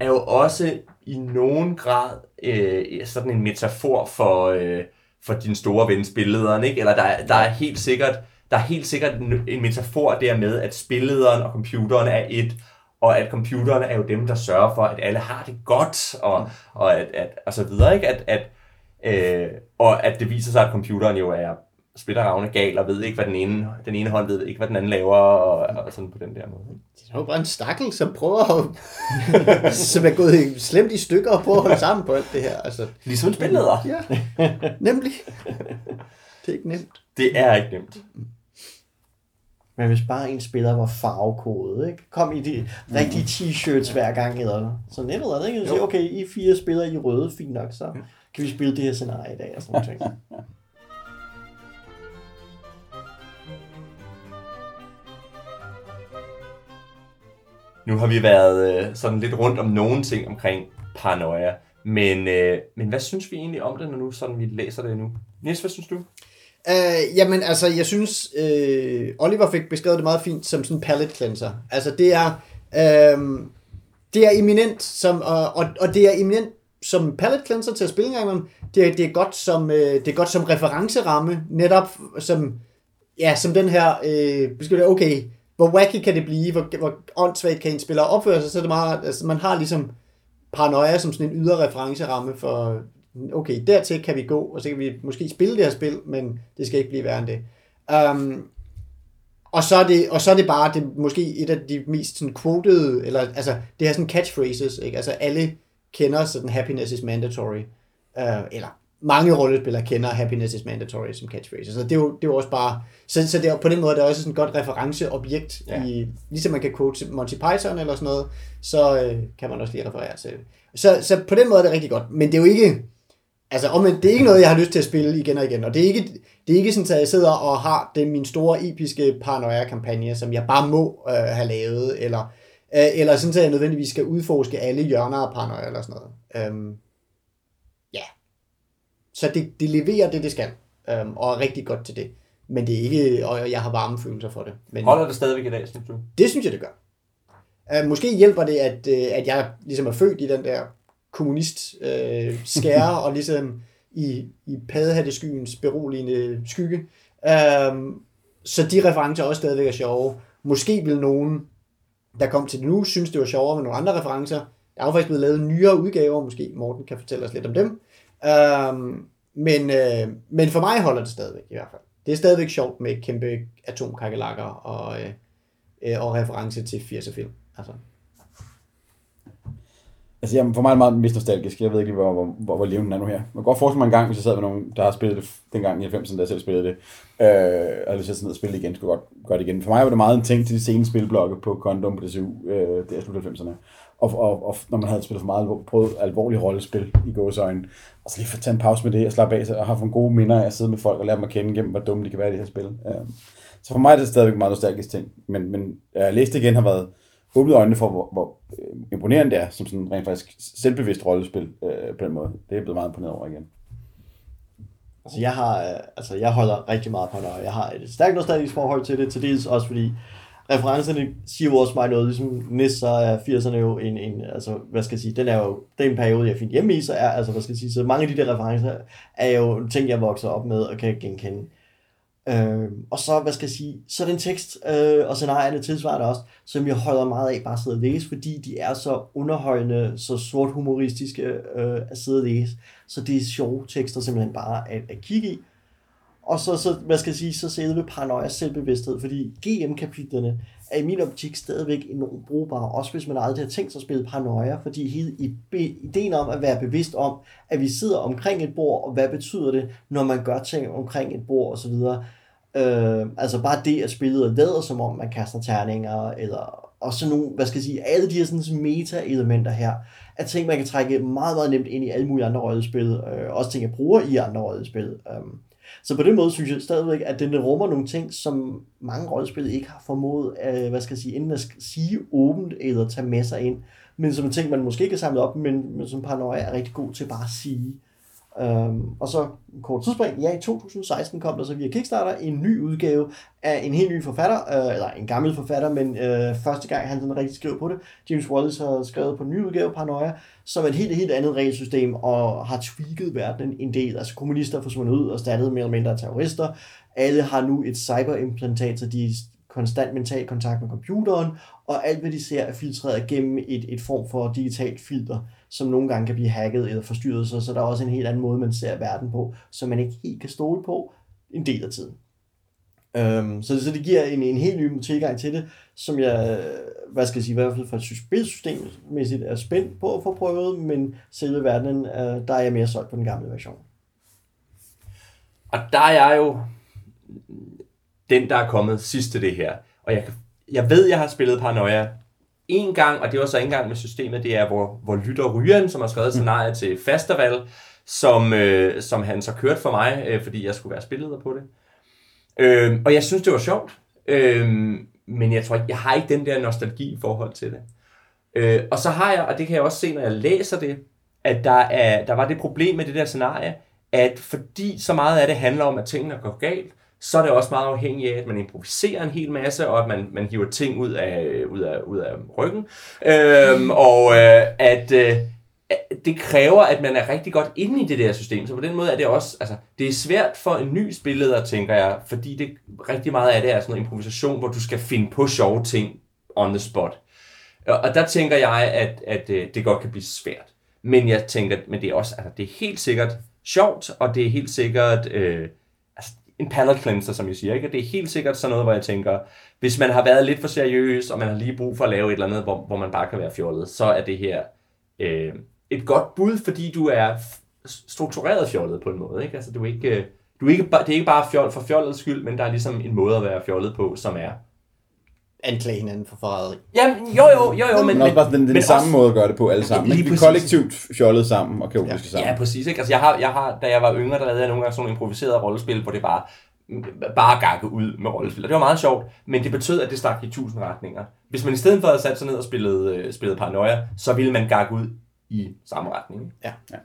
er jo også i nogen grad øh, sådan en metafor for, øh, for din store ven spillederen, ikke? Eller der, der er helt sikkert der er helt sikkert en metafor der med, at spillederen og computeren er et, og at computeren er jo dem, der sørger for, at alle har det godt, og, og, at, at, og så videre, ikke? At, at, øh, og at det viser sig, at computeren jo er splitteravne gal, og ved ikke, hvad den ene, den ene hånd ved ikke, hvad den anden laver, og, og sådan på den der måde.
Det er jo bare en stakkel, som prøver at, som er gået slemt i stykker og prøver at holde sammen på alt det her. Altså,
ligesom en spilleder.
Ja, nemlig. Det er ikke nemt.
Det er ikke nemt.
Men hvis bare en spiller var farvekodet, ikke? Kom i de rigtige t-shirts hver gang, eller så nettet er det ikke? Så okay, I fire spiller i røde, fint nok, så kan vi spille det her scenarie i dag, og sådan noget.
Nu har vi været øh, sådan lidt rundt om nogle ting omkring paranoia, men, øh, men hvad synes vi egentlig om det, når nu sådan vi læser det nu? Niels, hvad synes du?
Uh, jamen, altså, jeg synes, uh, Oliver fik beskrevet det meget fint som sådan en palette cleanser. Altså, det er, uh, det er eminent som, uh, og, og det er eminent som palette cleanser til at spille engang, det er, det er godt som, øh, det er godt som referenceramme, netop som, ja, som den her, uh, okay, hvor wacky kan det blive, hvor, hvor åndssvagt kan en spiller opføre sig, så er det meget, altså man har ligesom paranoia som sådan en ydre referenceramme for, okay, dertil kan vi gå, og så kan vi måske spille det her spil, men det skal ikke blive værre end det. Um, og så, er det, og så er det bare det, måske et af de mest sådan quoted, eller altså det her sådan catchphrases, ikke? altså alle kender sådan happiness is mandatory, uh, eller mange rollespillere kender happiness is mandatory som catchphrase. Så det er jo, det er jo også bare, så, så det er, på den måde det er også sådan et godt referenceobjekt, ja. i, ligesom man kan quote Monty Python eller sådan noget, så øh, kan man også lige referere til så, så på den måde er det rigtig godt, men det er jo ikke, altså om det er ikke noget, jeg har lyst til at spille igen og igen, og det er ikke, det er ikke sådan, at jeg sidder og har det min store episke paranoia-kampagne, som jeg bare må øh, have lavet, eller, øh, eller sådan, at jeg nødvendigvis skal udforske alle hjørner af paranoia eller sådan noget. Øhm, ja. Så det, det leverer det, det skal, øhm, og er rigtig godt til det. Men det er ikke, og jeg har varme følelser for det. Men,
Holder det stadigvæk i dag, synes du?
Det synes jeg, det gør. Uh, måske hjælper det, at, uh, at jeg ligesom er født i den der kommunist uh, skære, og ligesom i, i paddehatteskyens beroligende skygge. Uh, så de referencer også stadigvæk er sjove. Måske vil nogen, der kom til det nu, synes det var sjovere med nogle andre referencer. Der er jo faktisk blevet lavet nyere udgaver, måske Morten kan fortælle os lidt om dem. Øhm, men, øh, men for mig holder det stadigvæk i hvert fald. Det er stadigvæk sjovt med kæmpe atomkakelakker og, øh, øh og reference til 80'er film. Altså.
Altså, jamen, for mig er det meget mest nostalgisk. Jeg ved ikke, hvor, hvor, hvor, hvor levende den er nu her. Man kan godt forestille mig en gang, hvis jeg sad med nogen, der har spillet det dengang i 90'erne, da jeg selv spillede det. Øh, og hvis jeg sådan ned og spille det igen, skulle jeg godt gøre det igen. For mig var det meget en ting til de sene spilblokke på Condom på DCU, øh, der slut 90'erne. Og, og, og, når man havde spillet for meget prøvet alvorlige rollespil i gåsøjne, og så lige få tage en pause med det og slappe af og have nogle gode minder af at sidde med folk og lære dem at kende gennem, hvor dumme de kan være i det her spil. Øh, så for mig er det stadigvæk en meget nostalgisk ting. Men, men jeg læste igen har været åbnet øjnene for, hvor, hvor øh, imponerende det er, som sådan rent faktisk selvbevidst rollespil øh, på den måde. Det er blevet meget imponeret over igen.
Altså jeg har, øh, altså jeg holder rigtig meget på det, og jeg har et stærkt nostalgisk forhold til det, til dels også fordi referencerne siger jo også mig noget, ligesom næst så er 80'erne jo en, en, altså hvad skal jeg sige, den er jo, det er en periode, jeg finder hjemme i, så er, altså hvad skal jeg sige, så mange af de der referencer er jo ting, jeg vokser op med og kan genkende. Øh, og så, hvad skal jeg sige, så er den tekst øh, og scenarierne tilsvarende også, som jeg holder meget af bare at sidde og læse, fordi de er så underholdende, så sort humoristiske øh, at sidde og læse. Så det er sjove tekster simpelthen bare at, at kigge i. Og så, så, hvad skal jeg sige, så selve paranoia selvbevidsthed, fordi GM-kapitlerne er i min optik stadigvæk enormt brugbare, også hvis man aldrig har tænkt sig at spille paranoia, fordi hele ideen om at være bevidst om, at vi sidder omkring et bord, og hvad betyder det, når man gør ting omkring et bord osv., Øh, altså bare det, at spillet lader som om, man kaster terninger, eller og sådan nogle, hvad skal jeg sige, alle de her sådan meta-elementer her, er ting, man kan trække meget, meget nemt ind i alle mulige andre rollespil, øh, også ting, jeg bruger i andre rollespil. Øh. Så på den måde synes jeg stadigvæk, at den rummer nogle ting, som mange rollespil ikke har formået, øh, hvad skal jeg sige, enten at sige åbent eller tage med sig ind, men som en ting, man måske ikke har samlet op, men, men som paranoia er rigtig god til bare at sige. Øhm, og så en kort tidsspring. Ja, i 2016 kom der så via Kickstarter en ny udgave af en helt ny forfatter, øh, eller en gammel forfatter, men øh, første gang han sådan rigtig skrev på det. James Wallace har skrevet på en ny udgave, Paranoia, som er et helt, helt andet regelsystem, og har tweaked verdenen en del. Altså kommunister forsvundet ud og startet mere eller mindre terrorister. Alle har nu et cyberimplantat, så de konstant mental kontakt med computeren, og alt hvad de ser er filtreret gennem et, et form for digitalt filter som nogle gange kan blive hacket eller forstyrret, så, så der er også en helt anden måde, man ser verden på, som man ikke helt kan stole på en del af tiden. Øhm, så, så det giver en, en helt ny tilgang til det, som jeg, hvad skal jeg sige, i hvert fald fra et spilsystemmæssigt er spændt på at få prøvet, men selve verdenen, øh, der er jeg mere solgt på den gamle version.
Og der er jeg jo den, der er kommet sidst til det her. Og jeg, jeg ved, jeg har spillet Paranoia en gang, og det var så en gang med systemet, det er, hvor, hvor Lytter Ryen, som har skrevet scenariet til Festival, som, øh, som han så kørte for mig, øh, fordi jeg skulle være spilleder på det. Øh, og jeg synes, det var sjovt, øh, men jeg tror ikke, jeg har ikke den der nostalgi i forhold til det. Øh, og så har jeg, og det kan jeg også se, når jeg læser det, at der, er, der var det problem med det der scenarie, at fordi så meget af det handler om, at tingene går galt, så er det også meget afhængigt af, at man improviserer en hel masse, og at man, man hiver ting ud af, ud af, ud af ryggen. Øhm, og øh, at øh, det kræver, at man er rigtig godt inde i det der system. Så på den måde er det også, altså, det er svært for en ny spilleder, tænker jeg, fordi det rigtig meget af det er sådan noget improvisation, hvor du skal finde på sjove ting on the spot. Og, der tænker jeg, at, at øh, det godt kan blive svært. Men jeg tænker, men det er også, altså, det er helt sikkert sjovt, og det er helt sikkert øh, en palate cleanser, som jeg siger. Ikke? Det er helt sikkert sådan noget, hvor jeg tænker, hvis man har været lidt for seriøs, og man har lige brug for at lave et eller andet, hvor, hvor man bare kan være fjollet, så er det her øh, et godt bud, fordi du er struktureret fjollet på en måde. Ikke? Altså, du er ikke, øh, du er ikke, det er ikke bare fjol for fjollets skyld, men der er ligesom en måde at være fjollet på, som er
Anklage hinanden for forræderi.
Jamen, jo jo, jo jo, men...
Men også bare den, den
men
samme
også-
måde at gøre det på alle sammen.
Lige
Ikke? Vi
præcis.
kollektivt fjollet sammen og kaotiske
Ja.
sammen.
Ja, præcis. Ikke? Altså, jeg har, jeg har, da jeg var yngre, der lavede jeg nogle gange sådan nogle improviserede rollespil, hvor det bare bare gakke ud med rollespil. Og det var meget sjovt, men det betød, at det stak i tusind retninger. Hvis man i stedet for havde sat sig ned og spillet, øh, spillet paranoia, så ville man gakke ud i samme retning.
Ja.
Ja.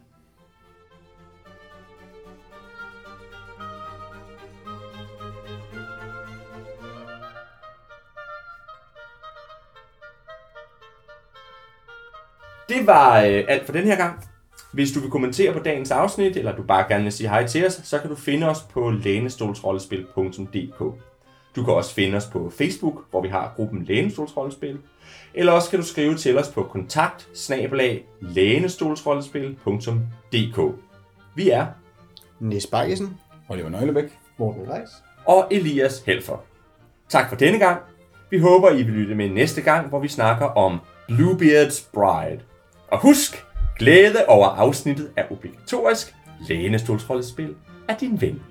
Det var øh, alt for den her gang. Hvis du vil kommentere på dagens afsnit, eller du bare gerne vil sige hej til os, så kan du finde os på lænestolsrollespil.dk. Du kan også finde os på Facebook, hvor vi har gruppen Lænestolsrollespil. Eller også kan du skrive til os på kontakt Vi er
Nis Bakkesen.
Oliver Nøglebæk.
Morten Reis.
og Elias Helfer. Tak for denne gang. Vi håber, I vil lytte med næste gang, hvor vi snakker om Bluebeard's Bride. Og husk, glæde over afsnittet er obligatorisk. Lænestolsrollespil er din ven.